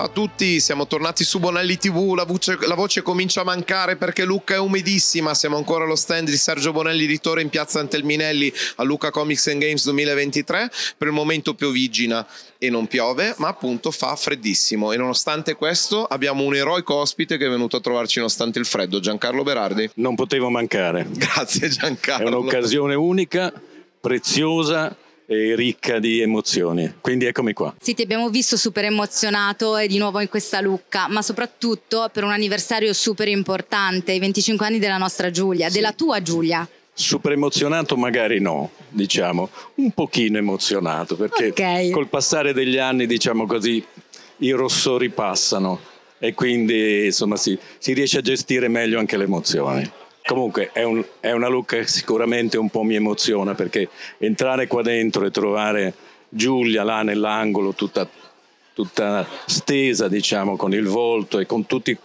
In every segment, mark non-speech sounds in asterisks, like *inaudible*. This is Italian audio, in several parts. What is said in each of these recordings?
Ciao a tutti, siamo tornati su Bonelli TV, la voce, la voce, comincia a mancare perché Lucca è umidissima, siamo ancora allo stand di Sergio Bonelli editore in piazza Antelminelli a Lucca Comics and Games 2023, per il momento piovigina e non piove, ma appunto fa freddissimo e nonostante questo abbiamo un eroico ospite che è venuto a trovarci nonostante il freddo, Giancarlo Berardi. Non potevo mancare. *laughs* Grazie Giancarlo. È un'occasione unica, preziosa e ricca di emozioni. Quindi eccomi qua. Sì, ti abbiamo visto super emozionato e di nuovo in questa Lucca, ma soprattutto per un anniversario super importante, i 25 anni della nostra Giulia, sì. della tua Giulia. Super emozionato magari no, diciamo, un pochino emozionato, perché okay. col passare degli anni, diciamo così, i rossori passano e quindi insomma si, si riesce a gestire meglio anche le emozioni. Comunque è, un, è, una look che sicuramente un po' mi emoziona perché entrare qua dentro e trovare Giulia là nell'angolo tutta, tutta stesa diciamo con il volto e con tutti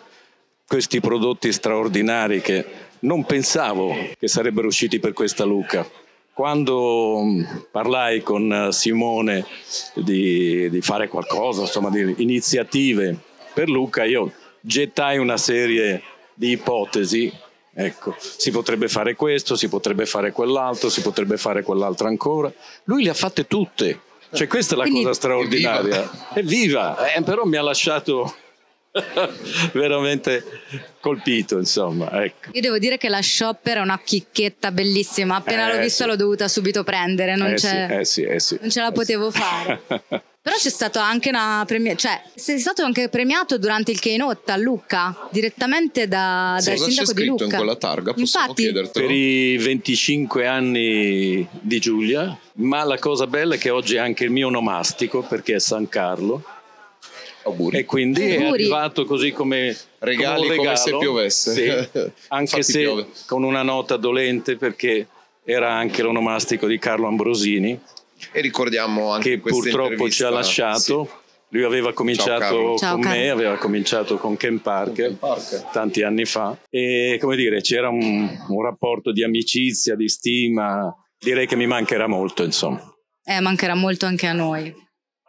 questi prodotti straordinari che non pensavo che sarebbero usciti per questa Luca. Quando mm, parlai con Simone di, di fare qualcosa, insomma di iniziative per Luca, io gettai una serie di ipotesi Ecco, si potrebbe fare questo, si potrebbe fare quell'altro, si potrebbe fare quell'altro ancora. Lui le ha fatte tutte. Cioè, questa è la Quindi, cosa straordinaria. È viva, eh, però mi ha lasciato *laughs* veramente colpito, insomma. Ecco. Io devo dire che la shopper è una chicchetta bellissima. Appena eh, l'ho vista sì. l'ho dovuta subito prendere, non, eh, sì, eh, sì, eh non ce la potevo fare. *laughs* Però c'è stato anche una premiazione, cioè sei stato anche premiato durante il keynote a Lucca, direttamente da, sì, dal sindaco di Lucca. in quella targa, possiamo Infatti, chiedertelo? Per i 25 anni di Giulia, ma la cosa bella è che oggi è anche il mio onomastico perché è San Carlo. Auguri. E quindi Auguri. è arrivato così come regali come, come se piovesse. Sì, *laughs* anche se piove. con una nota dolente perché era anche l'onomastico di Carlo Ambrosini e ricordiamo anche che purtroppo ci ha lasciato. Sì. Lui aveva cominciato Ciao, con Ciao, me, aveva cominciato con Ken Parker, Ken Parker, tanti anni fa e come dire c'era un, un rapporto di amicizia, di stima, direi che mi mancherà molto insomma. Eh, mancherà molto anche a noi.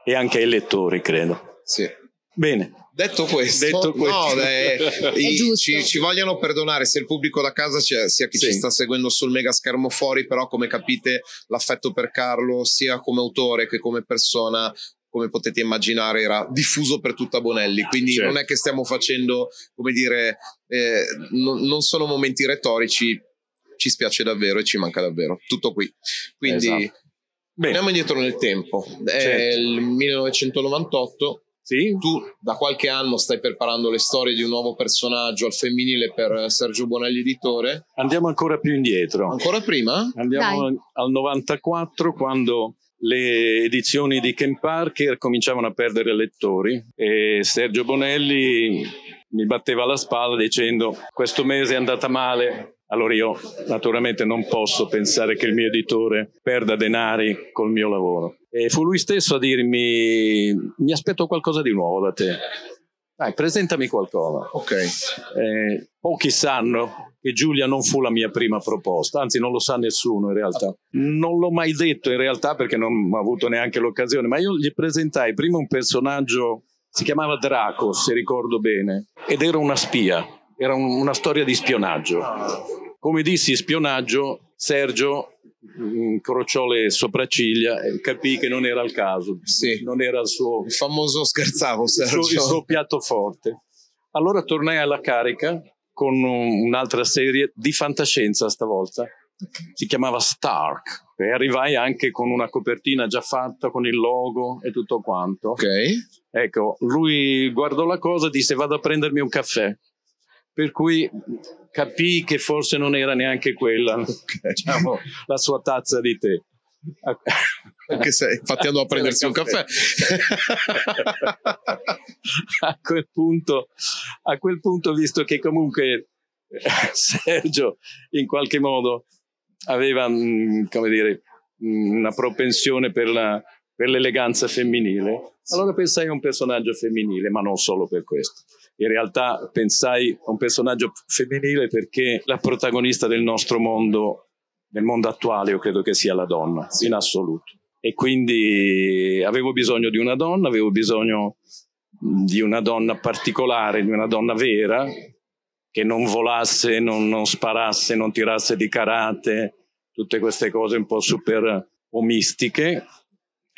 E anche ai lettori credo. Sì. Bene. Detto *laughs* questo, Detto questo. No, beh, *laughs* ci, ci, vogliono perdonare se il pubblico da casa sia, chi sì. ci sta seguendo sul mega schermo fuori, però come capite l'affetto per Carlo sia come autore che come persona come potete immaginare, era diffuso per tutta Bonelli. Quindi certo. non è che stiamo facendo, come dire, eh, no, non sono momenti retorici, ci spiace davvero e ci manca davvero. Tutto qui. Quindi esatto. andiamo indietro nel tempo. Certo. È il 1998 sì? Tu da qualche anno stai preparando le storie di un nuovo personaggio al femminile per Sergio Bonelli editore. Andiamo ancora più indietro. Ancora prima? Andiamo Dai. al 94 quando le edizioni di Ken Parker cominciavano a perdere lettori e Sergio Bonelli mi batteva la spalla dicendo questo mese è andata male, allora io naturalmente non posso pensare che il mio editore perda denari col mio lavoro. E fu lui stesso a dirmi, mi aspetto qualcosa di nuovo da te. Dai, presentami qualcosa. Ok. Eh, pochi sanno che Giulia non fu la mia prima proposta, anzi non lo sa nessuno in realtà. Non l'ho mai detto in realtà perché non ho avuto neanche l'occasione, ma io gli presentai prima un personaggio, si chiamava Draco, se ricordo bene, ed era una spia era un, una storia di spionaggio. Come dissi spionaggio, Sergio incrociò le sopracciglia e capì che non era il caso, sì. non era il suo... Il famoso scherzavo Sergio. Il suo, il suo piatto forte. Allora tornai alla carica con un'altra serie di fantascienza stavolta, si chiamava Stark e arrivai anche con una copertina già fatta con il logo e tutto quanto. Ok. Ecco, lui guardò la cosa e disse vado a prendermi un caffè per cui capì che forse non era neanche quella *laughs* diciamo, la sua tazza di tè. Anche se infatti andò a prendersi un caffè. *laughs* a, quel punto, a quel punto, visto che comunque Sergio in qualche modo aveva, mm, come dire, mm, una propensione per, la, per l'eleganza femminile, allora pensai a un personaggio femminile, ma non solo per questo. In realtà pensai a un personaggio femminile perché la protagonista del nostro mondo, nel mondo attuale, io credo che sia la donna, in assoluto. E quindi avevo bisogno di una donna, avevo bisogno di una donna particolare, di una donna vera, che non volasse, non, non sparasse, non tirasse di karate, tutte queste cose un po' super omistiche,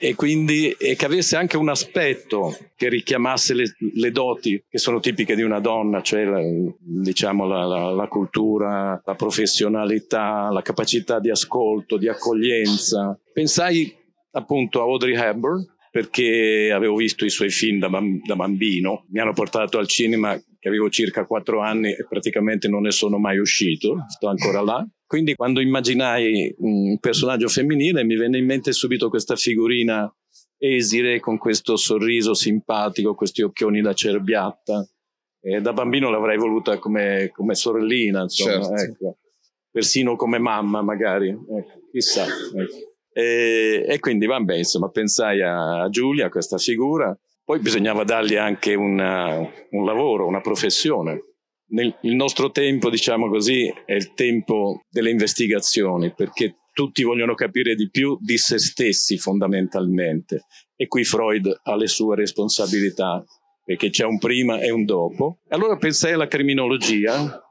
e quindi e che avesse anche un aspetto che richiamasse le, le, doti che sono tipiche di una donna, cioè la, diciamo la, la, la, cultura, la professionalità, la capacità di ascolto, di accoglienza. Pensai appunto a Audrey Hepburn perché avevo visto i suoi film da, da bambino, mi hanno portato al cinema che avevo circa quattro anni e praticamente non ne sono mai uscito, sto ancora là. Quindi quando immaginai un personaggio femminile mi venne in mente subito questa figurina esile con questo sorriso simpatico, questi occhioni da cerbiatta. E da bambino l'avrei voluta come, come sorellina, insomma, certo. ecco. persino come mamma magari, ecco, chissà. Ecco. E, e, quindi vabbè, insomma, pensai a, a Giulia, a questa figura, poi bisognava dargli anche una, un lavoro, una professione. Nel, il nostro tempo, diciamo così, è il tempo delle investigazioni, perché tutti vogliono capire di più di se stessi fondamentalmente. E qui Freud ha le sue responsabilità, perché c'è un prima e un dopo. Allora pensai alla criminologia,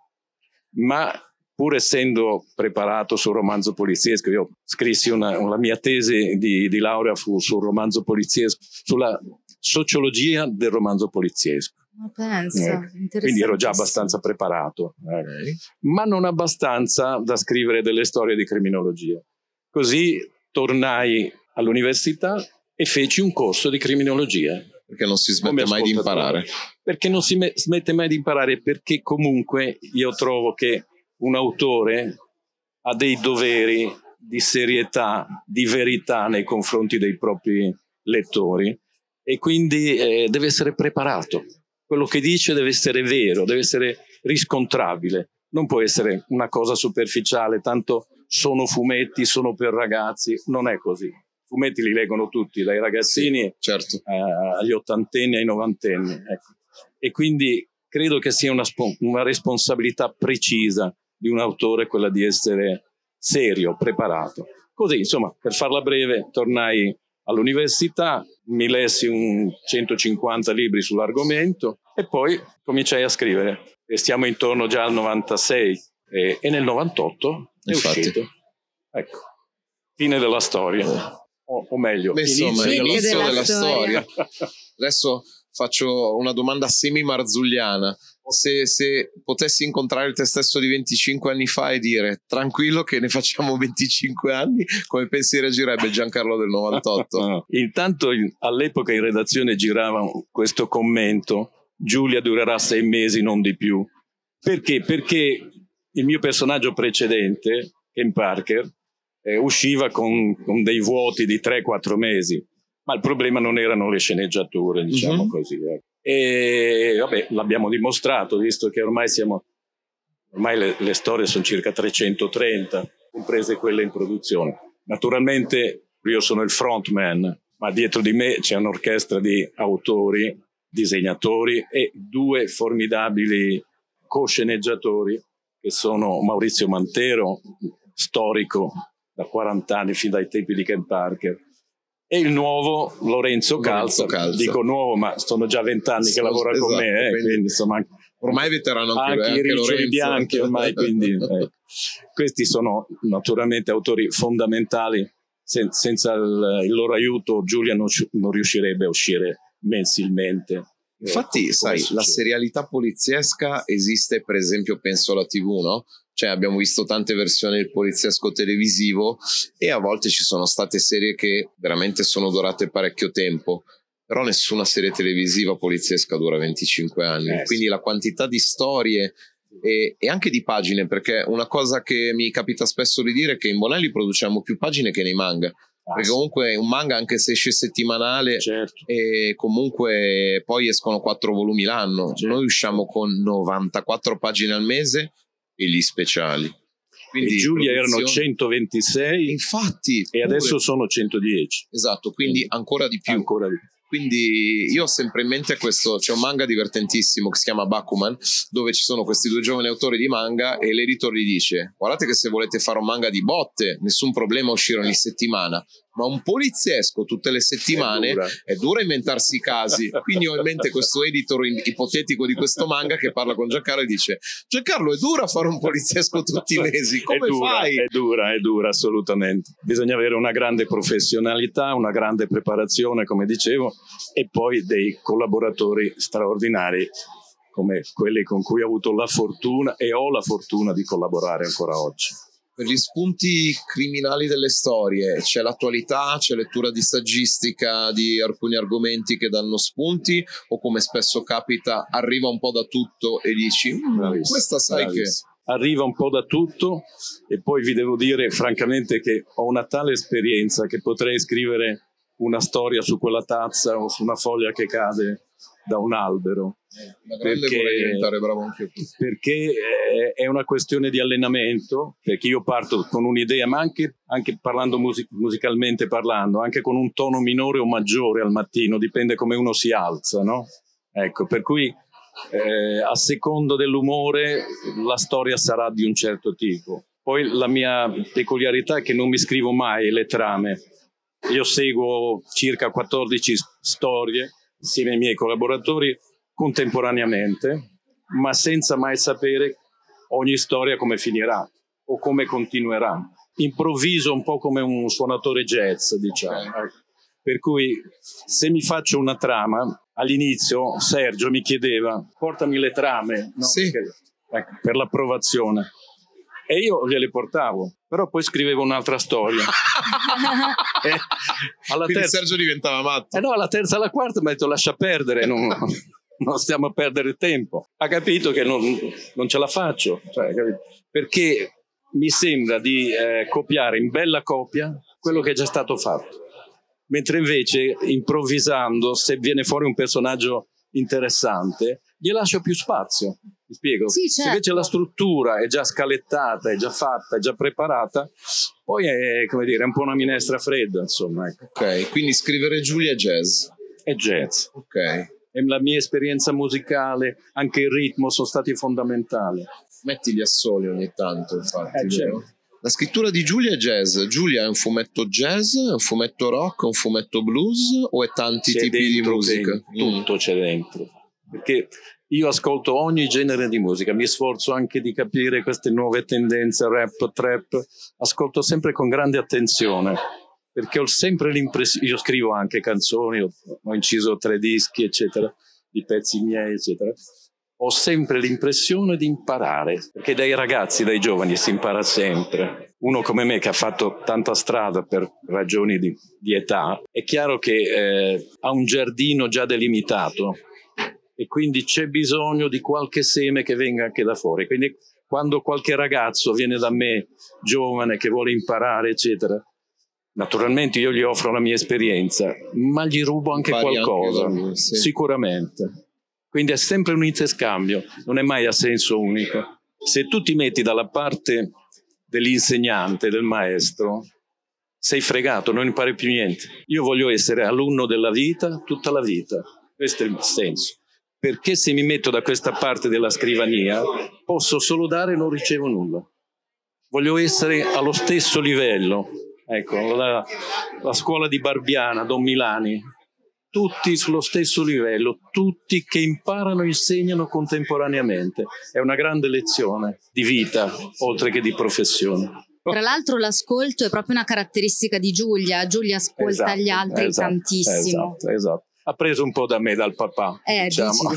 ma pur essendo preparato sul romanzo poliziesco, io scrissi una, una mia tesi di, di laurea fu sul romanzo poliziesco, sulla sociologia del romanzo poliziesco. Ma pensa, eh, quindi ero già abbastanza preparato, eh. ma non abbastanza da scrivere delle storie di criminologia. Così tornai all'università e feci un corso di criminologia. Perché non si smette mai di imparare. Perché non si me- smette mai di imparare, perché comunque io trovo che un autore ha dei doveri di serietà, di verità nei confronti dei propri lettori e quindi eh, deve essere preparato. Quello che dice deve essere vero, deve essere riscontrabile, non può essere una cosa superficiale, tanto sono fumetti, sono per ragazzi, non è così. Fumetti li leggono tutti, dai ragazzini certo. eh, agli ottantenni, ai novantenni. Ecco. E quindi credo che sia una, una responsabilità precisa di un autore quella di essere serio, preparato. Così, insomma, per farla breve, tornai all'università, mi lessi un 150 libri sull'argomento e poi cominciai a scrivere. E stiamo intorno già al 96 e, e nel 98 è Infatti. uscito. Ecco, fine della storia. O, o meglio, inizio, inizio della, della storia. storia. Adesso faccio una domanda semi-marzulliana se, se, potessi incontrare te stesso di 25 anni fa e dire tranquillo che ne facciamo 25 anni, come pensi reagirebbe Giancarlo del 98? *laughs* Intanto all'epoca in redazione girava questo commento, Giulia durerà sei mesi, non di più. Perché? Perché il mio personaggio precedente, Ken Parker, eh, usciva con, con, dei vuoti di 3-4 mesi, ma il problema non erano le sceneggiature, diciamo mm-hmm. così. Eh. E vabbè, l'abbiamo dimostrato, visto che ormai siamo, ormai le, le storie sono circa 330, comprese quelle in produzione. Naturalmente io sono il frontman, ma dietro di me c'è un'orchestra di autori, disegnatori e due formidabili co-sceneggiatori che sono Maurizio Mantero, storico da 40 anni fin dai tempi di Ken Parker, e il nuovo Lorenzo Calza. Calza. Dico nuovo, ma sono già vent'anni che lavora esatto, con me, eh, quindi, insomma, ormai veterano anche, anche, anche i bianchi ormai, quindi *laughs* eh. questi sono naturalmente autori fondamentali. Sen- senza il, il, loro aiuto Giulia non, non riuscirebbe a uscire mensilmente. Eh, Infatti, sai, la serialità poliziesca esiste, per esempio, penso alla TV, no? Cioè abbiamo visto tante versioni del poliziesco televisivo e a volte ci sono state serie che veramente sono durate parecchio tempo però nessuna serie televisiva poliziesca dura 25 anni eh, quindi sì. la quantità di storie e, e, anche di pagine perché una cosa che mi capita spesso di dire è che in Bonelli produciamo più pagine che nei manga ah, perché comunque un manga anche se esce settimanale certo. e comunque poi escono quattro volumi l'anno certo. noi usciamo con 94 pagine al mese e gli speciali. Quindi e Giulia erano 126 infatti e adesso sono 110 esatto quindi ancora di più, ancora di più. Quindi io ho sempre in mente questo, c'è un manga divertentissimo che si chiama Bakuman, dove ci sono questi due giovani autori di manga e l'editor gli dice guardate che se volete fare un manga di botte, nessun problema uscire ogni settimana, ma un poliziesco tutte le settimane è dura, è dura inventarsi i casi. Quindi ho in mente questo editor ipotetico di questo manga che parla con Giancarlo e dice: Giancarlo, è dura fare un poliziesco tutti i mesi. *laughs* Come è dura, fai? È dura, è dura, assolutamente. Bisogna avere una grande professionalità, una grande preparazione, come dicevo, e poi dei collaboratori straordinari come quelli con cui ho avuto la fortuna e ho la fortuna di collaborare ancora oggi per gli spunti criminali delle storie c'è l'attualità, c'è lettura di saggistica di alcuni argomenti che danno spunti o come spesso capita arriva un po' da tutto e dici mm, questa sai bravissimo. che arriva un po' da tutto e poi vi devo dire francamente che ho una tale esperienza che potrei scrivere una storia su quella tazza o su una foglia che cade da un albero. Eh, perché, diventare bravo anche tu. Perché è una questione di allenamento, perché io parto con un'idea, ma anche, anche parlando music- musicalmente parlando, anche con un tono minore o maggiore al mattino, dipende come uno si alza, no? Ecco, per cui eh, a secondo dell'umore la storia sarà di un certo tipo. Poi la mia peculiarità è che non mi scrivo mai le trame. Io seguo circa 14 storie insieme ai miei collaboratori contemporaneamente, ma senza mai sapere ogni storia come finirà o come continuerà. Improvviso un po' come un suonatore jazz, diciamo. Ecco. Per cui se mi faccio una trama, all'inizio Sergio mi chiedeva portami le trame no? sì. Perché, ecco, per l'approvazione e io gliele portavo, però poi scrivevo un'altra storia. *laughs* e alla Quindi terza... Sergio diventava matto. Eh no, alla terza e alla quarta mi ha detto lascia perdere, non, non stiamo a perdere tempo. Ha capito che non, non ce la faccio, cioè, perché mi sembra di eh, copiare in bella copia quello che è già stato fatto. Mentre invece, improvvisando, se viene fuori un personaggio interessante, gli lascio più spazio. Mi spiego? Sì, certo. Se invece la struttura è già scalettata, è già fatta, è già preparata, poi è, come dire, è un po' una minestra fredda, insomma. Ecco. Ok, quindi scrivere Giulia è jazz. È jazz. Ok. E la mia esperienza musicale, anche il ritmo, sono stati fondamentali. Metti gli assoli ogni tanto, infatti. Eh, certo. La scrittura di Giulia è jazz. Giulia è un fumetto jazz, è un fumetto rock, un fumetto blues o è tanti c'è tipi di musica? Dentro, tutto c'è dentro perché io ascolto ogni genere di musica, mi sforzo anche di capire queste nuove tendenze, rap, trap, ascolto sempre con grande attenzione, perché ho sempre l'impressione, io scrivo anche canzoni, ho, inciso tre dischi, eccetera, di pezzi miei, eccetera, ho sempre l'impressione di imparare, perché dai ragazzi, dai giovani si impara sempre. Uno come me che ha fatto tanta strada per ragioni di, di età, è chiaro che eh, ha un giardino già delimitato, e quindi c'è bisogno di qualche seme che venga anche da fuori. Quindi quando qualche ragazzo viene da me, giovane, che vuole imparare, eccetera, naturalmente io gli offro la mia esperienza, ma gli rubo anche Pari qualcosa, anche lui, sì. sicuramente. Quindi è sempre un interscambio, non è mai a senso unico. Se tu ti metti dalla parte dell'insegnante, del maestro, sei fregato, non impari più niente. Io voglio essere alunno della vita tutta la vita. Questo è il senso perché se mi metto da questa parte della scrivania posso solo dare e non ricevo nulla. Voglio essere allo stesso livello. Ecco, la, la scuola di Barbiana, Don Milani, tutti sullo stesso livello, tutti che imparano e insegnano contemporaneamente. È una grande lezione di vita, oltre che di professione. Tra l'altro l'ascolto è proprio una caratteristica di Giulia, Giulia ascolta esatto, gli altri esatto, tantissimo. Esatto, esatto ha preso un po' da me, dal papà. Eh, diciamo.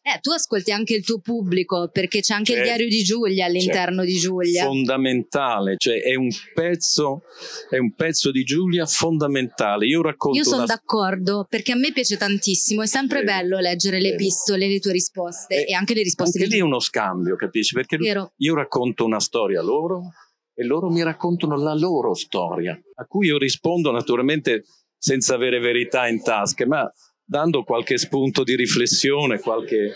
Eh, tu ascolti anche il tuo pubblico perché c'è anche c'è, il diario di Giulia all'interno di Giulia. Fondamentale, cioè è un pezzo, è un pezzo di Giulia fondamentale. Io racconto. Io sono una... d'accordo perché a me piace tantissimo. È sempre eh, bello leggere le epistole, le tue risposte eh, e anche le risposte. Anche lì è uno scambio, capisci? Perché Vero. io racconto una storia loro e loro mi raccontano la loro storia, a cui io rispondo naturalmente senza avere verità in tasca, ma dando qualche spunto di riflessione, qualche,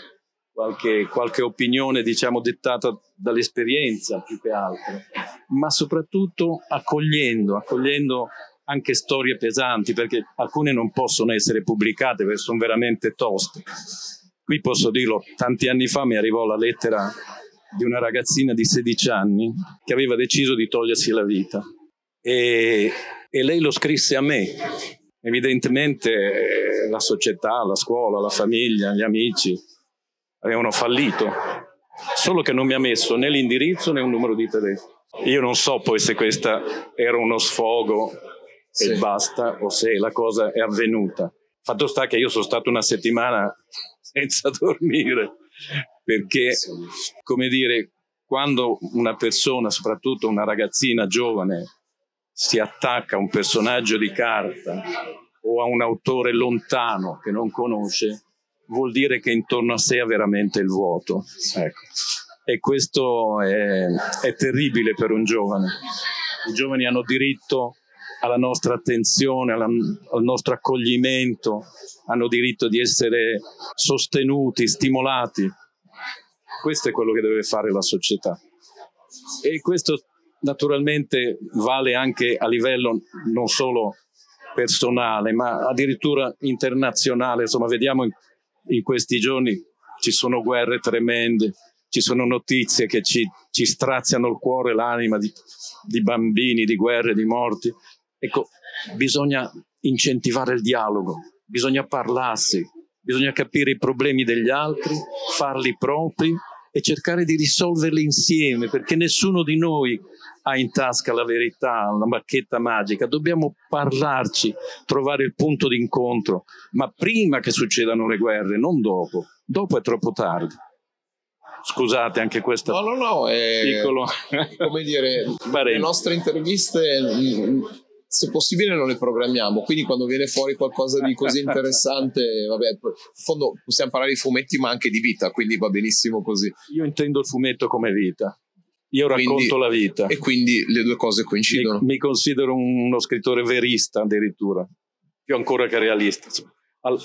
qualche, qualche opinione diciamo dettata dall'esperienza più che altro, ma soprattutto accogliendo, accogliendo anche storie pesanti perché alcune non possono essere pubblicate perché sono veramente toste. Qui posso dirlo, tanti anni fa mi arrivò la lettera di una ragazzina di 16 anni che aveva deciso di togliersi la vita e e lei lo scrisse a me. Evidentemente eh, la società, la scuola, la famiglia, gli amici avevano fallito, solo che non mi ha messo né l'indirizzo né un numero di telefono. Io non so poi se questo era uno sfogo sì. e basta o se la cosa è avvenuta. Fatto sta che io sono stato una settimana *laughs* senza dormire perché, come dire, quando una persona, soprattutto una ragazzina giovane, si attacca a un personaggio di carta o a un autore lontano che non conosce, vuol dire che intorno a sé ha veramente il vuoto. Ecco. E questo è, è terribile per un giovane. I giovani hanno diritto alla nostra attenzione, alla, al nostro accoglimento, hanno diritto di essere sostenuti, stimolati. Questo è quello che deve fare la società. E questo naturalmente vale anche a livello non solo personale, ma addirittura internazionale. Insomma, vediamo in, in questi giorni ci sono guerre tremende, ci sono notizie che ci, ci straziano il cuore, l'anima di, di bambini, di guerre, di morti. Ecco, bisogna incentivare il dialogo, bisogna parlarsi, bisogna capire i problemi degli altri, farli propri e cercare di risolverli insieme, perché nessuno di noi ha in tasca la verità, una bacchetta magica. Dobbiamo parlarci, trovare il punto d'incontro, ma prima che succedano le guerre, non dopo. Dopo è troppo tardi. Scusate anche questo. No, no, no, è, piccolo. come dire, le nostre interviste mm, se possibile non le programmiamo, quindi quando viene fuori qualcosa di così interessante, vabbè, in fondo possiamo parlare di fumetti ma anche di vita, quindi va benissimo così. Io intendo il fumetto come vita. Io racconto quindi, la vita. E quindi le due cose coincidono. Mi, mi considero uno scrittore verista addirittura, più ancora che realista.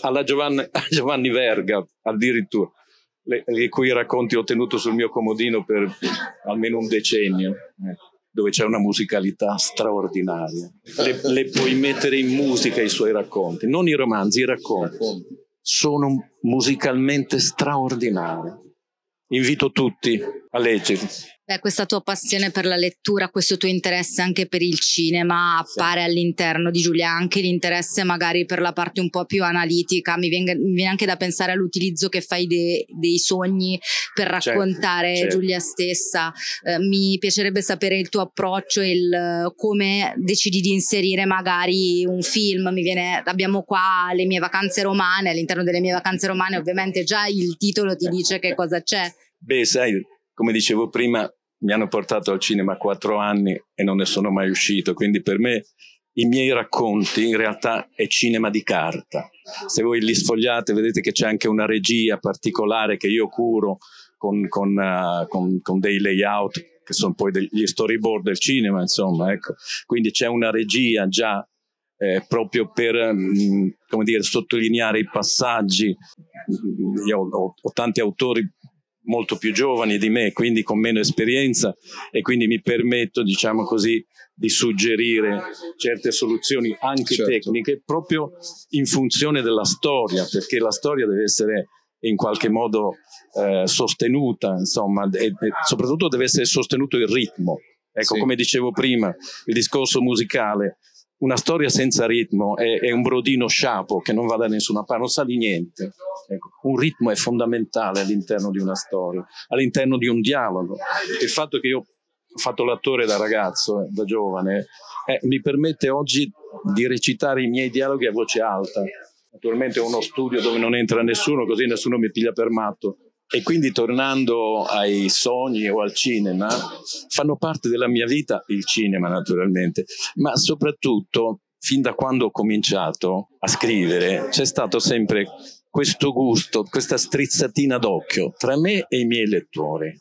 Alla Giovanni, *laughs* Giovanni Verga addirittura, le, i cui racconti ho tenuto sul mio comodino per almeno un decennio. Eh dove c'è una musicalità straordinaria. Le, le, puoi mettere in musica i suoi racconti, non i romanzi, i racconti. Sono musicalmente straordinari. Invito tutti a leggerli. Beh, questa tua passione per la lettura, questo tuo interesse anche per il cinema appare sì. all'interno di Giulia, anche l'interesse magari per la parte un po' più analitica. Mi, venga, mi viene anche da pensare all'utilizzo che fai de, dei sogni per certo, raccontare certo, certo. Giulia stessa. Eh, mi piacerebbe sapere il tuo approccio, il come decidi di inserire magari un film. Mi viene, abbiamo qua le mie vacanze romane, all'interno delle mie vacanze romane ovviamente già il titolo ti dice che cosa c'è. Beh, sai, come dicevo prima, mi hanno portato al cinema quattro anni e non ne sono mai uscito, quindi per me i miei racconti in realtà è cinema di carta. Se voi li sfogliate vedete che c'è anche una regia particolare che io curo con, con, uh, con, con dei layout che sono poi degli storyboard del cinema, insomma, ecco. Quindi c'è una regia già eh, proprio per mh, mm, dire, sottolineare i passaggi. Io ho, ho tanti autori molto più giovani di me, quindi con meno esperienza e quindi mi permetto, diciamo così, di suggerire certe soluzioni anche certo. tecniche proprio in funzione della storia, perché la storia deve essere in qualche modo eh, sostenuta, insomma, e, e, soprattutto deve essere sostenuto il ritmo. Ecco, sì. come dicevo prima, il discorso musicale una storia senza ritmo è, è, un brodino sciapo che non va da nessuna parte, non sa di niente. Ecco, un ritmo è fondamentale all'interno di una storia, all'interno di un dialogo. Il fatto che io ho fatto l'attore da ragazzo, eh, da giovane, eh, mi permette oggi di recitare i miei dialoghi a voce alta. Naturalmente è uno studio dove non entra nessuno, così nessuno mi piglia per matto. E quindi tornando ai sogni o al cinema, fanno parte della mia vita il cinema naturalmente, ma soprattutto fin da quando ho cominciato a scrivere c'è stato sempre questo gusto, questa strizzatina d'occhio tra me e i miei lettori.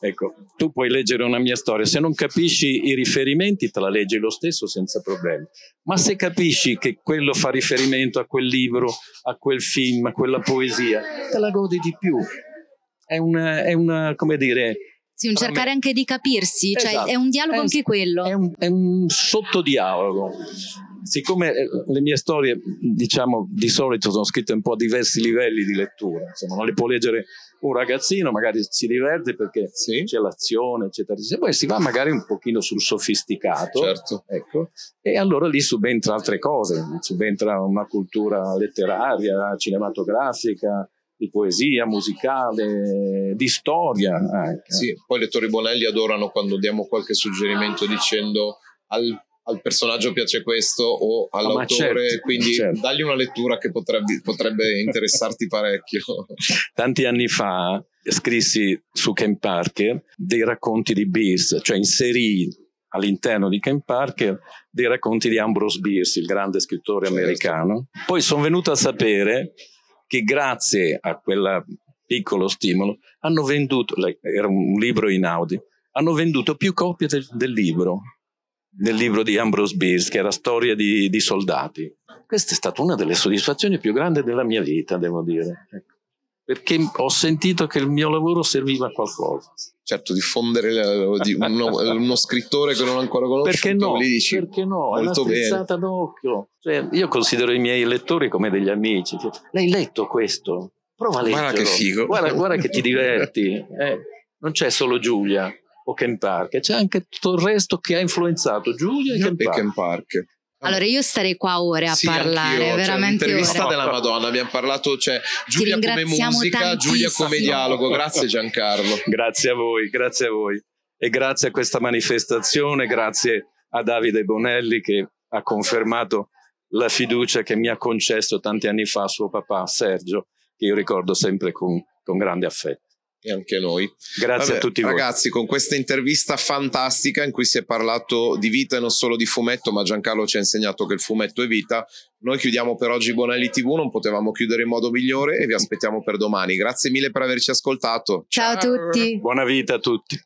Ecco, tu puoi leggere una mia storia, se non capisci i riferimenti te la leggi lo stesso senza problemi, ma se capisci che quello fa riferimento a quel libro, a quel film, a quella poesia, te la godi di più. È una, è una come dire, Sì, un cercare anche di capirsi, cioè esatto. è un dialogo è, anche quello. È un, è un sottodialogo siccome eh, le mie storie, diciamo, di solito sono scritte un po' a diversi livelli di lettura, insomma, non le può leggere un ragazzino, magari si diverte perché sì. c'è l'azione, eccetera, eccetera. Poi si va magari un pochino sul sofisticato, certo. ecco, e allora lì subentra altre cose, subentra una cultura letteraria, cinematografica, di poesia, musicale, di storia. Anche. Sì, poi i lettori Bonelli adorano quando diamo qualche suggerimento dicendo al al personaggio piace questo o all'autore, certo, quindi certo. dagli una lettura che potrebbe, potrebbe interessarti parecchio. *laughs* Tanti anni fa scrissi su Ken Parker dei racconti di Beers, cioè inserì all'interno di Ken Parker dei racconti di Ambrose Bierce, il grande scrittore certo. americano. Poi sono venuto a sapere che grazie a quel piccolo stimolo hanno venduto, era un libro in audio, hanno venduto più copie del, del libro del libro di Ambrose Bierce, che era Storia di, di, soldati. Questa è stata una delle soddisfazioni più grandi della mia vita, devo dire. Ecco. Perché ho sentito che il mio lavoro serviva a qualcosa. Certo, diffondere di uno, uno, scrittore che non ancora conosco. Perché no? Dici, Perché no? Molto è una strizzata d'occhio. Cioè, io considero i miei lettori come degli amici. L'hai letto questo? Prova a leggerlo. Guarda che figo. Guarda, guarda che ti diverti. Eh, non c'è solo Giulia o Ken Park, c'è anche tutto il resto che ha influenzato Giulia e Ken Park. Ken Park. Allora io starei qua ore a sì, parlare, cioè, veramente L'intervista della Madonna, abbiamo parlato, cioè Giulia come musica, tantissimo. Giulia come dialogo. Grazie Giancarlo. *laughs* grazie a voi, grazie a voi. E grazie a questa manifestazione, grazie a Davide Bonelli che ha confermato la fiducia che mi ha concesso tanti anni fa suo papà Sergio, che io ricordo sempre con, con grande affetto e anche noi. Grazie Vabbè, a tutti voi. Ragazzi, con questa intervista fantastica in cui si è parlato di vita e non solo di fumetto, ma Giancarlo ci ha insegnato che il fumetto è vita, noi chiudiamo per oggi Bonelli TV, non potevamo chiudere in modo migliore e vi aspettiamo per domani. Grazie mille per averci ascoltato. Ciao, Ciao a tutti. Buona vita a tutti.